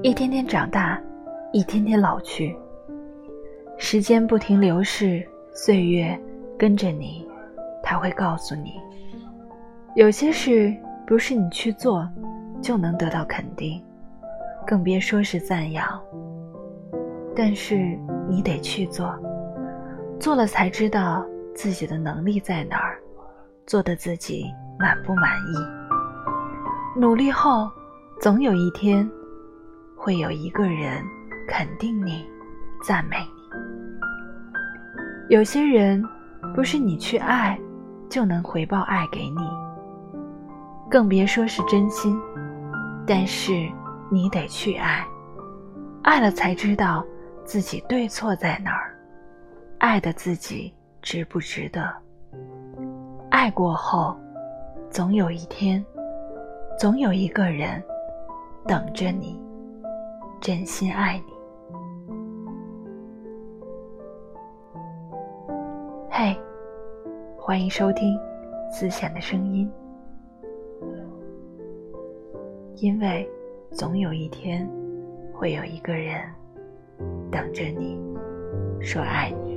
一天天长大，一天天老去。时间不停流逝，岁月跟着你，他会告诉你，有些事不是你去做就能得到肯定，更别说是赞扬。但是你得去做，做了才知道自己的能力在哪儿，做的自己满不满意。努力后，总有一天，会有一个人肯定你，赞美你。有些人，不是你去爱，就能回报爱给你，更别说是真心。但是你得去爱，爱了才知道自己对错在哪儿，爱的自己值不值得。爱过后，总有一天，总有一个人等着你，真心爱你。嘿，欢迎收听《思想的声音》，因为总有一天，会有一个人等着你，说爱你。